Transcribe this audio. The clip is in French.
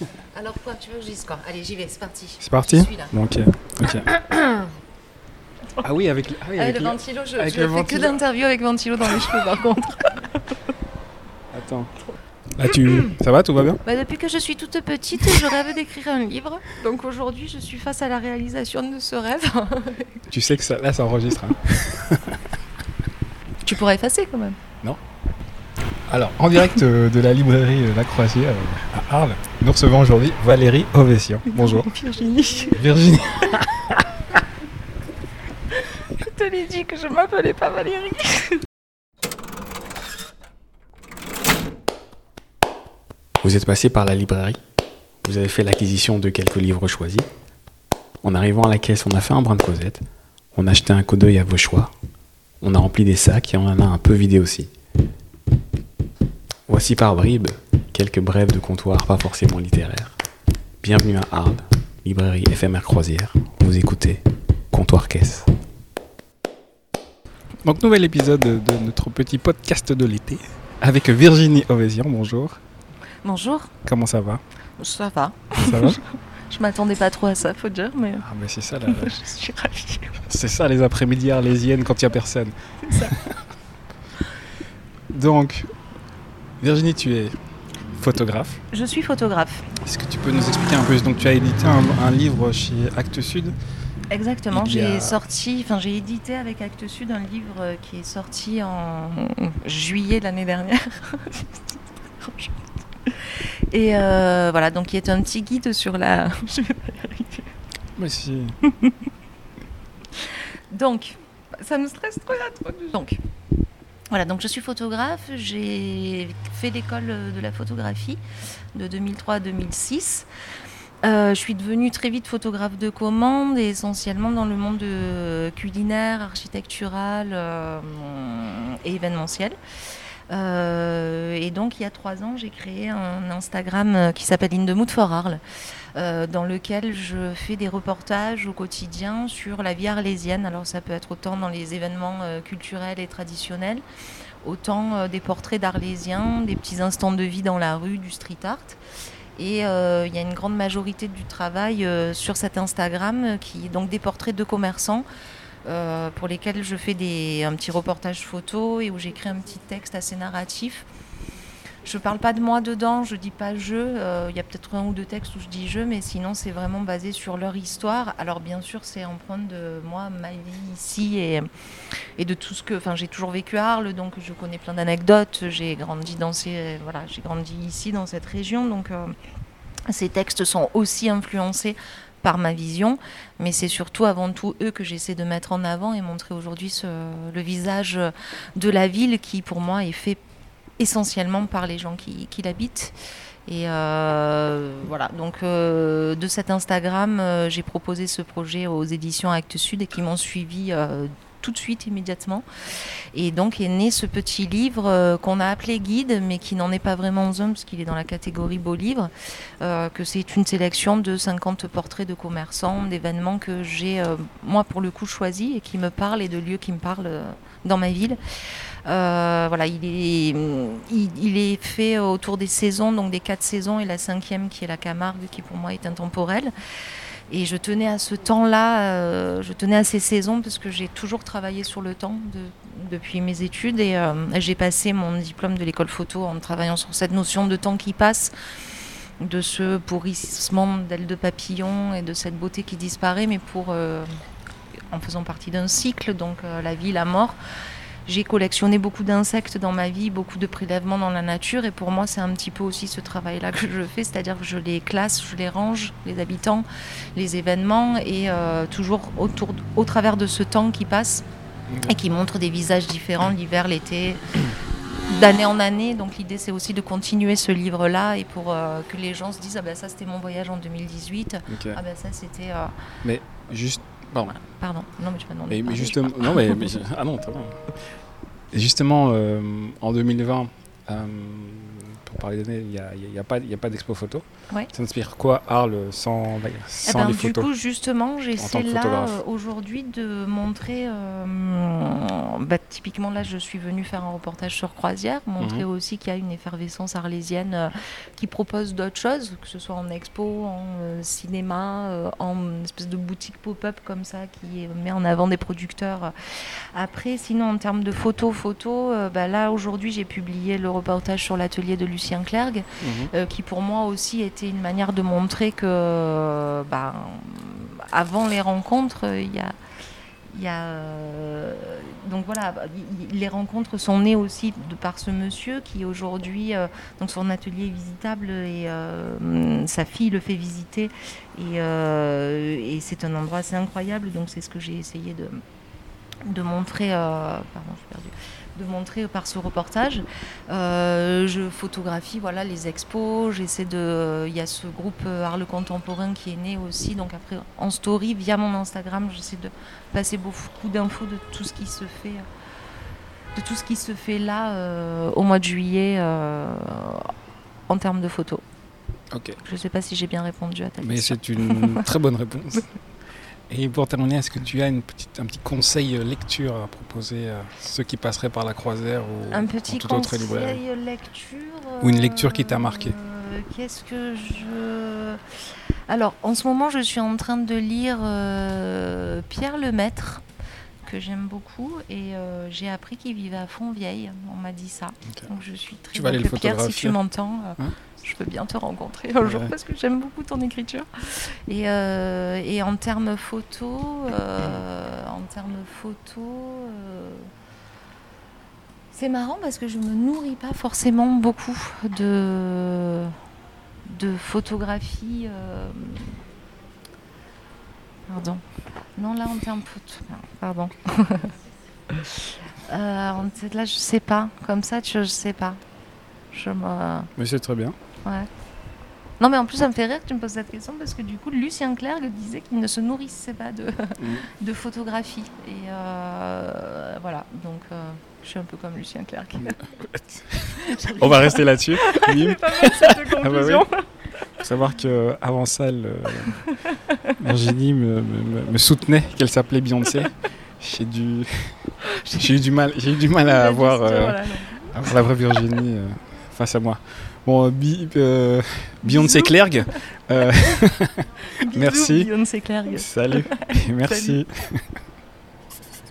Alors quoi, tu veux que je dise quoi? Allez, j'y vais, c'est parti. C'est parti suis là. Bon, ok. ok. ah oui, avec, ah oui, Ah, avec le ventilo, je, avec je le fais que d'interviews avec ventilo dans les cheveux par contre. Attends. Là, tu... Ça va, tout va bien? Bah, depuis que je suis toute petite, je rêve d'écrire un livre. Donc aujourd'hui, je suis face à la réalisation de ce rêve. Tu sais que ça, là, ça enregistre. hein. tu pourrais effacer quand même. Alors, en direct euh, de la librairie euh, La Croisière euh, à Arles, nous recevons aujourd'hui Valérie Ovessian. Bonjour. Virginie, Virginie. je te l'ai dit que je m'appelais pas Valérie. Vous êtes passé par la librairie, vous avez fait l'acquisition de quelques livres choisis. En arrivant à la caisse, on a fait un brin de causette, on a acheté un coup d'œil à vos choix, on a rempli des sacs et on en a un peu vidé aussi. Voici par bribes quelques brèves de comptoir pas forcément littéraires. Bienvenue à Arles, librairie éphémère croisière. Vous écoutez Comptoir Caisse. Donc, nouvel épisode de notre petit podcast de l'été avec Virginie Ovessian. Bonjour. Bonjour, Comment ça va? Ça va. Ça va? Je m'attendais pas trop à ça, faut dire, mais Ah, mais c'est ça, la- je suis ravie. c'est ça les après-midi arlésiennes quand il n'y a personne. Donc, Virginie, tu es photographe. Je suis photographe. Est-ce que tu peux nous expliquer un peu Donc, tu as édité un, un livre chez Actes Sud. Exactement, Il a- j'ai sorti, enfin j'ai édité avec Actes Sud un livre qui est sorti en juillet de l'année dernière. Et euh, voilà, donc qui est un petit guide sur la. Je vais pas y arriver. Mais si. Donc, ça me stresse trop là, trop Donc, voilà, donc je suis photographe, j'ai fait l'école de la photographie de 2003 à 2006. Euh, je suis devenue très vite photographe de commande essentiellement dans le monde de- culinaire, architectural euh, et événementiel. Euh, et donc il y a trois ans, j'ai créé un Instagram euh, qui s'appelle In the Mood for Arles, euh, dans lequel je fais des reportages au quotidien sur la vie arlésienne. Alors ça peut être autant dans les événements culturels et traditionnels, autant des portraits d'Arlésiens, des petits instants de vie dans la rue, du street art. Et il y a une grande majorité du travail sur cet Instagram qui est donc des portraits de commerçants euh, pour lesquels je fais des, un petit reportage photo et où j'écris un petit texte assez narratif. Je parle pas de moi dedans, je dis pas je. euh, Il y a peut-être un ou deux textes où je dis je, mais sinon c'est vraiment basé sur leur histoire. Alors bien sûr c'est empreinte de moi, ma vie ici et, et de tout ce que. Enfin j'ai toujours vécu à Arles, donc je connais plein d'anecdotes. J'ai grandi dans ces, voilà, j'ai grandi ici dans cette région, donc euh, ces textes sont aussi influencés ma vision, mais c'est surtout avant tout eux que j'essaie de mettre en avant et montrer aujourd'hui le visage de la ville qui pour moi est fait essentiellement par les gens qui, l'habitent. Et euh, voilà, donc euh, de cet Instagram, euh, j'ai proposé ce projet aux éditions Actes Sud et qui m'ont suivi tout de suite, immédiatement. Et donc est né ce petit livre euh, qu'on a appelé guide, mais qui n'en est pas vraiment un parce qu'il est dans la catégorie beau livre, euh, que c'est une sélection de 50 portraits de commerçants, d'événements que j'ai, euh, moi pour le coup, choisi et qui me parlent et de lieux qui me parlent dans ma ville. Voilà, il est, il est fait autour des saisons, donc des quatre saisons et la cinquième qui est la Camargue, qui pour moi est intemporelle. Et je tenais à ce temps-là, euh, je tenais à ces saisons parce que j'ai toujours travaillé sur le temps de- depuis mes études et euh, j'ai passé mon diplôme de l'école photo en travaillant sur cette notion de temps qui passe, de ce pourrissement d'ailes de papillon et de cette beauté qui disparaît, mais pour euh, en faisant partie d'un cycle, donc la vie, la mort. J'ai collectionné beaucoup d'insectes dans ma vie, beaucoup de prélèvements dans la nature, et pour moi, c'est un petit peu aussi ce travail-là que je fais, c'est-à-dire que je les classe, je les range, les habitants, les événements, et euh, toujours autour, au travers de ce temps qui passe et qui montre des visages différents, l'hiver, l'été, d'année en année. Donc l'idée, c'est aussi de continuer ce livre-là, et pour euh, que les gens se disent, ah ben ça, c'était mon voyage en 2018, Ok. ah ben ça, c'était... euh, Juste. Pardon. Pardon, non, mais tu m'as demandé. Mais, mais justement, non, mais, mais- ah non, Justement, euh, en 2020, euh, pour parler d'années, il n'y a, y a pas, il y a pas d'expo photo. Ouais. Ça inspire quoi Arles sans, Eh sans ben, les du photos coup, justement, j'essaie là euh, aujourd'hui de montrer. euh, bah, typiquement, là, je suis venue faire un reportage sur croisière, montrer Mhm. aussi qu'il y a une effervescence arlésienne euh, qui propose d'autres choses, que ce soit en expo, en euh, cinéma, en espèce de boutique pop-up comme ça qui met en avant des producteurs. Après, sinon, en termes de photos, photos, bah, là, aujourd'hui, j'ai publié le reportage sur l'atelier de Lucien Clergue. Mhm. Euh, qui pour moi aussi était une manière de montrer que ben, avant les rencontres, il y a, il y a, euh, donc voilà, les rencontres sont nées aussi de par ce monsieur qui aujourd'hui, euh, donc son atelier est visitable et euh, sa fille le fait visiter et, et c'est un endroit assez incroyable. Donc c'est ce que j'ai essayé de, de montrer. pardon, j'ai perdu de montrer par ce reportage. Euh, je photographie voilà les expos. J'essaie de. Il y a ce groupe euh, Arles Contemporain qui est né aussi. Donc après en story via mon Instagram, j'essaie de passer beaucoup d'infos de tout ce qui se fait, de tout ce qui se fait là euh, au mois de juillet euh, en termes de photos. Ok. Je ne sais pas si j'ai bien répondu à ta Mais question. c'est une très bonne réponse. Et pour terminer, est-ce que tu as une petite, un petit conseil lecture à proposer à ceux qui passeraient par la croisière ou Un petit en toute autre conseil lecture. Ou une lecture qui t'a marqué. euh, Qu'est-ce que je. Alors, en ce moment, je suis en train de lire euh, Pierre Lemaître, que j'aime beaucoup, et euh, j'ai appris qu'il vivait à Fontvieille. On m'a dit ça. Donc, je suis très Tu vas aller le donc, Pierre, si tu m'entends. euh, Hein je peux bien te rencontrer un jour Ouais. parce que j'aime beaucoup ton écriture. Et, euh, et en termes photo, en termes photo, c'est marrant parce que je me nourris pas forcément beaucoup de de photographie. Euh, Pardon. Non, là en termes photo. non, Pardon. Euh, en tête, là, je sais pas. Comme ça, je, je sais pas. Je me. Mais c'est très bien. Ouais. Non, mais en plus, ça me fait rire que tu me poses cette question parce que du coup, Lucien Clerc disait qu'il ne se nourrissait pas de, de photographie. Et euh, voilà, donc euh, je suis un peu comme Lucien Clerc. On va rester là-dessus. Pas mal cette bah oui. Savoir qu'avant ça, le- Virginie me, me- soutenait qu'elle s'appelait Beyoncé. J'ai dû, eu du mal, j'ai eu du mal à avoir, euh, non. avoir la vraie Virginie euh, face à moi. Bon, euh, euh, Beyoncé. Clergue, euh, Merci. Beyoncé Clerc. salut, merci.